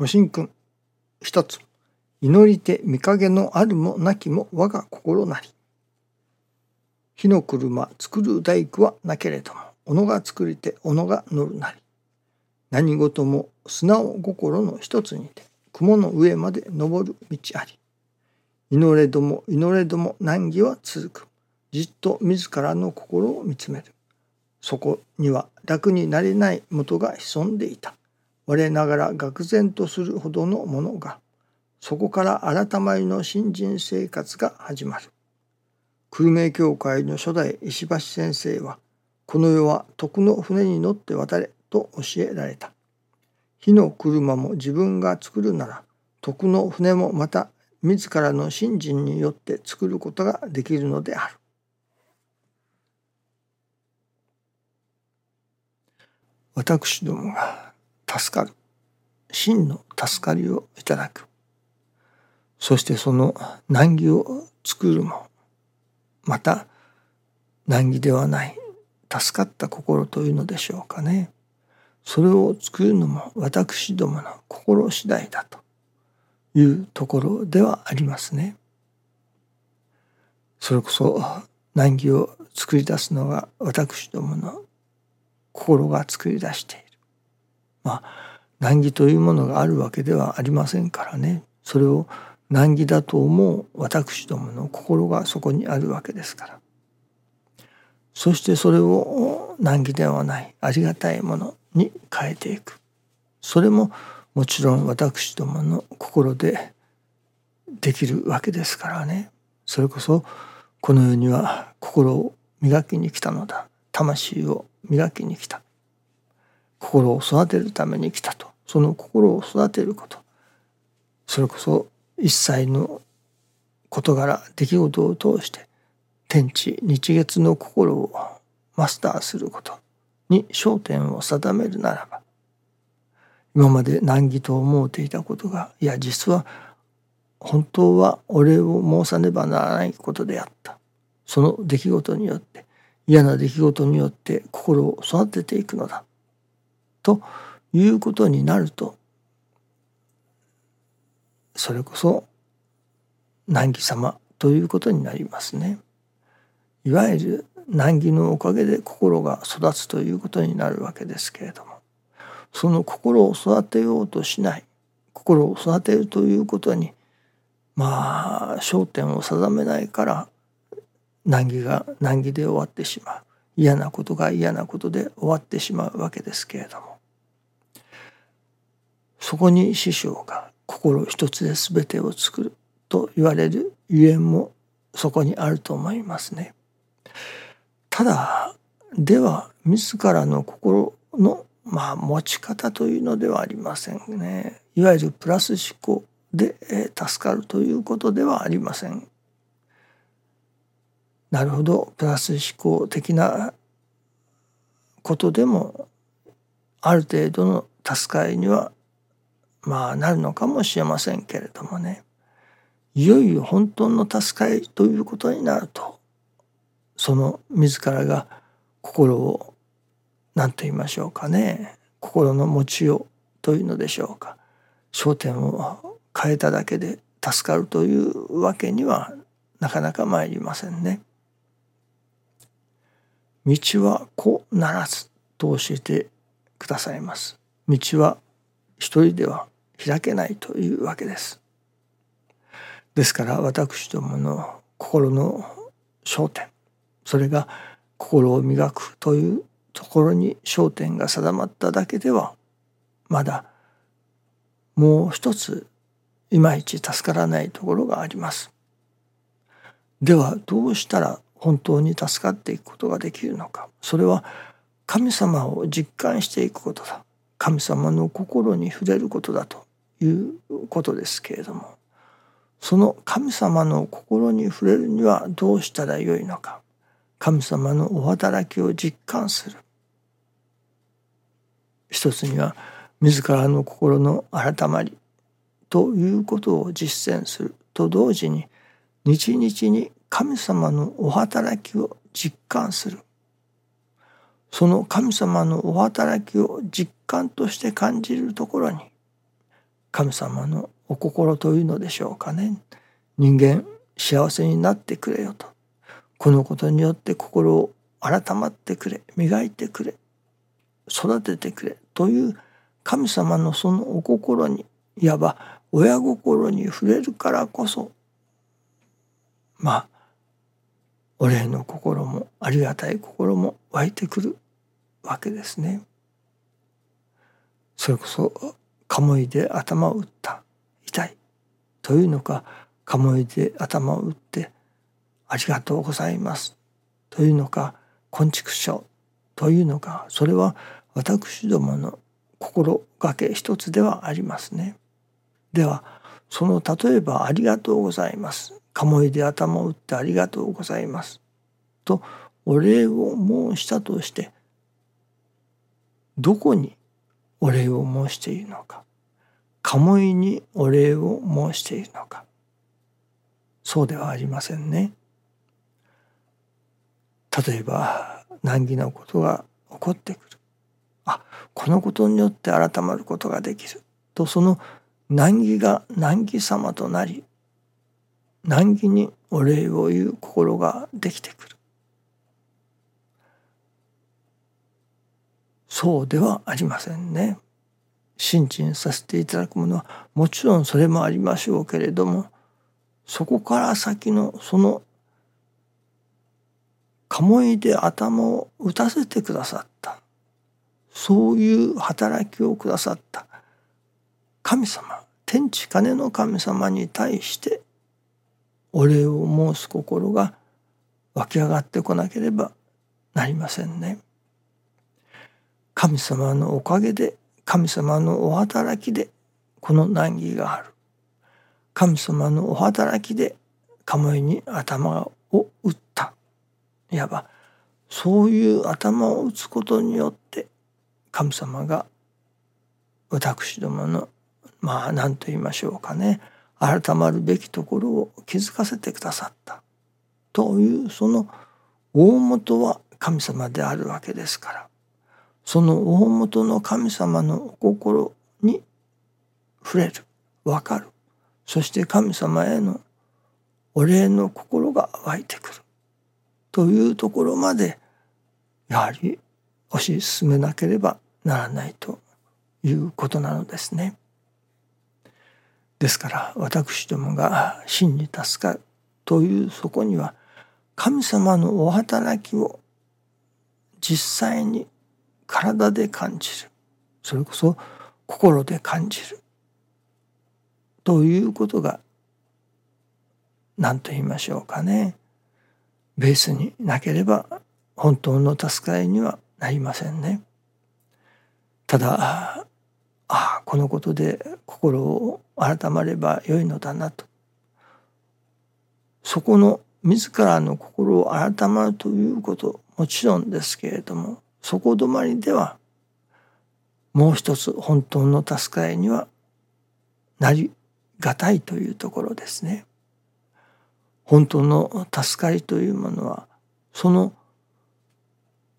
ご神君。一つ。祈りて見影のあるもなきも我が心なり。火の車作る大工はなけれども己が作りて己が乗るなり。何事も素直心の一つにて雲の上まで登る道あり。祈れども祈れども難儀は続く。じっと自らの心を見つめる。そこには楽になれない元が潜んでいた。我ながら愕然とするほどのものがそこから改まりの新人生活が始まる。久留米教会の初代石橋先生はこの世は徳の船に乗って渡れと教えられた。火の車も自分が作るなら徳の船もまた自らの信心によって作ることができるのである。私どもが助かる真の助かりをいただくそしてその難儀を作るもまた難儀ではない助かった心というのでしょうかねそれを作るのも私どもの心次第だというところではありますね。それこそ難儀を作り出すのが私どもの心が作り出している。まあ難儀というものがあるわけではありませんからね。それを難儀だと思う私どもの心がそこにあるわけですから。そしてそれを難儀ではないありがたいものに変えていく。それももちろん私どもの心でできるわけですからね。それこそこの世には心を磨きに来たのだ。魂を磨きに来た。心を育てるために来たと。その心を育てること。それこそ一切の事柄出来事を通して天地日月の心をマスターすることに焦点を定めるならば今まで難儀と思うていたことがいや実は本当はお礼を申さねばならないことであった。その出来事によって嫌な出来事によって心を育てていくのだ。ということになるとそれこそ難儀様ということになりますね。いわゆる難儀のおかげで心が育つということになるわけですけれどもその心を育てようとしない心を育てるということにまあ焦点を定めないから難儀が難儀で終わってしまう嫌なことが嫌なことで終わってしまうわけですけれどもそこに師匠が心一つで全てを作ると言われるゆえんもそこにあると思いますね。ただでは自らの心のまあ持ち方というのではありませんね。いわゆるプラス思考で助かるということではありません。なるほどプラス思考的なことでもある程度の助かりにはまあなるのかもしれませんけれどもねいよいよ本当の助かりということになるとその自らが心を何と言いましょうかね心の持ちようというのでしょうか焦点を変えただけで助かるというわけにはなかなか参りませんね。道は子ならずと教えてくださいます。道は一人では開けないというわけです。ですから私どもの心の焦点それが心を磨くというところに焦点が定まっただけではまだもう一ついまいち助からないところがあります。ではどうしたら本当に助かっていくことができるのかそれは神様を実感していくことだ神様の心に触れることだということですけれどもその神様の心に触れるにはどうしたらよいのか。神様のお働きを実感する。一つには自らの心の改まりということを実践すると同時に日々に神様のお働きを実感する。その神様のお働きを実感として感じるところに神様のお心というのでしょうかね。人間幸せになってくれよと。このことによって心を改まってくれ磨いてくれ育ててくれという神様のそのお心にいわば親心に触れるからこそまあお礼の心もありがたい心も湧いてくる。わけですね。それこそカモイで頭を打った。痛い。というのかカモイで頭を打ってありがとうございます。というのか昆虫書というのかそれは私どもの心がけ一つではありますね。ではその例えば「ありがとうございます」「カモイで頭を打ってありがとうございます」とお礼を申したとしてどこにお礼を申しているのか。カモイにお礼を申しているのか。そうではありませんね。例えば難儀なことが起こってくる。あこのことによって改まることができる。とその難儀が難儀様となり難儀にお礼を言う心ができてくる。そうではありませんね。信心させていただくものはもちろんそれもありましょうけれどもそこから先のその鴨居で頭を打たせてくださったそういう働きをくださった神様天地金の神様に対してお礼を申す心が湧き上がってこなければなりませんね。神様のおかげで神様のお働きでこの難儀がある。神様のお働きで鴨居に頭を打った。いわばそういう頭を打つことによって神様が私どものまあ何と言いましょうかね。改まるべきところを気づかせてくださった。というその大元は神様であるわけですから。その大元の神様のお心に触れる。分かる。そして神様へのお礼の心が湧いてくる。というところまでやはり推し進めなければならないということなのですね。ですから私どもが真に助かるというそこには神様のお働きを実際に体で感じる。それこそ心で感じる。ということが何と言いましょうかね。ベースになければ本当の助かりにはなりませんね。ただああこのことで心を改まればよいのだなと。そこの自らの心を改まるということもちろんですけれどもそこ止まりではもう一つ本当の助かりにはなりがたいというところですね。本当の助かりというものはその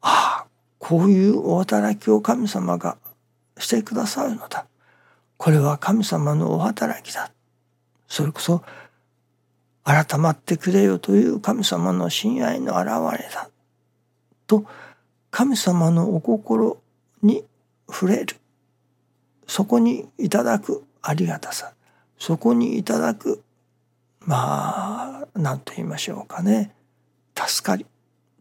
ああこういうお働きを神様がしてくださるのだ。これは神様のお働きだ。それこそ改まってくれよという神様の親愛の現れだ。と神様のお心に触れる。そこにいただく。ありがたさ。そこにいただく。まあ何と言いましょうかね。助かり。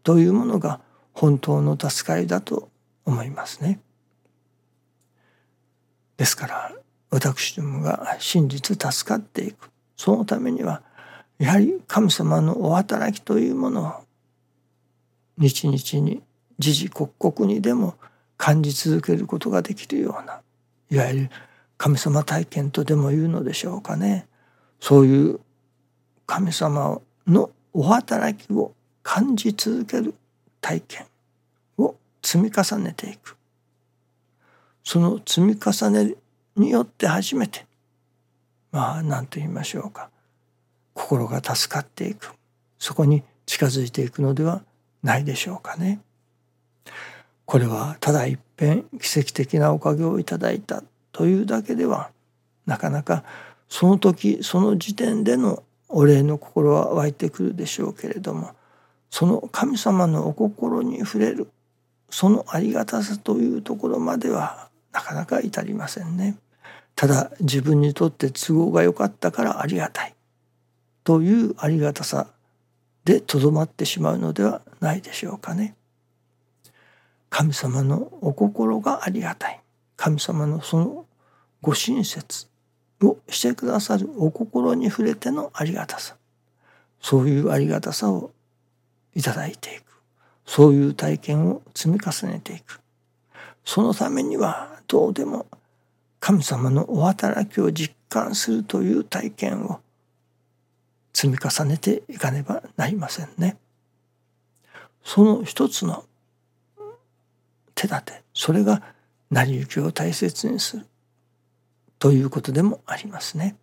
というものが本当の助かりだと思いますね。ですから私どもが真実助かっていく。そのためにはやはり神様のお働きというものを日々に時々刻々にでも感じ続けることができるようないわゆる神様体験とでも言うのでしょうかね。そういう神様のお働きを感じ続ける体験を積み重ねていく。その積み重ねによって初めてまあ何と言いましょうか。心が助かっていく。そこに近づいていくのではないでしょうかね。これはただ一遍奇跡的なおかげをいただいたというだけではなかなかその時その時点でのお礼の心は湧いてくるでしょうけれどもその神様のお心に触れるそのありがたさというところまではなかなか至りませんね。ただ自分にとって都合が良かったからありがたいというありがたさでとどまってしまうのではないでしょうかね。神様のお心がありがたい。神様のそのご親切をしてくださるお心に触れてのありがたさ。そういうありがたさをいただいていく。そういう体験を積み重ねていく。そのためにはどうでも神様のお働きを実感するという体験を積み重ねていかねばなりませんね。その一つの手立てそれが成り行きを大切にするということでもありますね。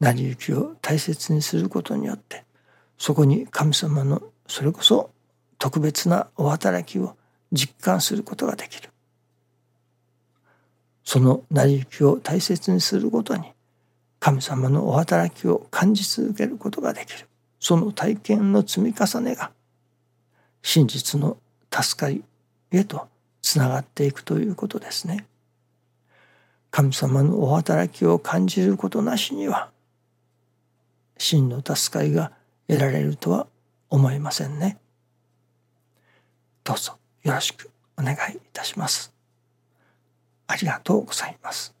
成り行きを大切にすることによってそこに神様のそれこそ特別なお働きを実感することができる。その成り行きを大切にすることに神様のお働きを感じ続けることができるその体験の積み重ねが真実の助かりへとつながっていくということですね。神様のお働きを感じることなしには真の助かりが得られるとは思えませんね。どうぞよろしくお願いいたします。ありがとうございます。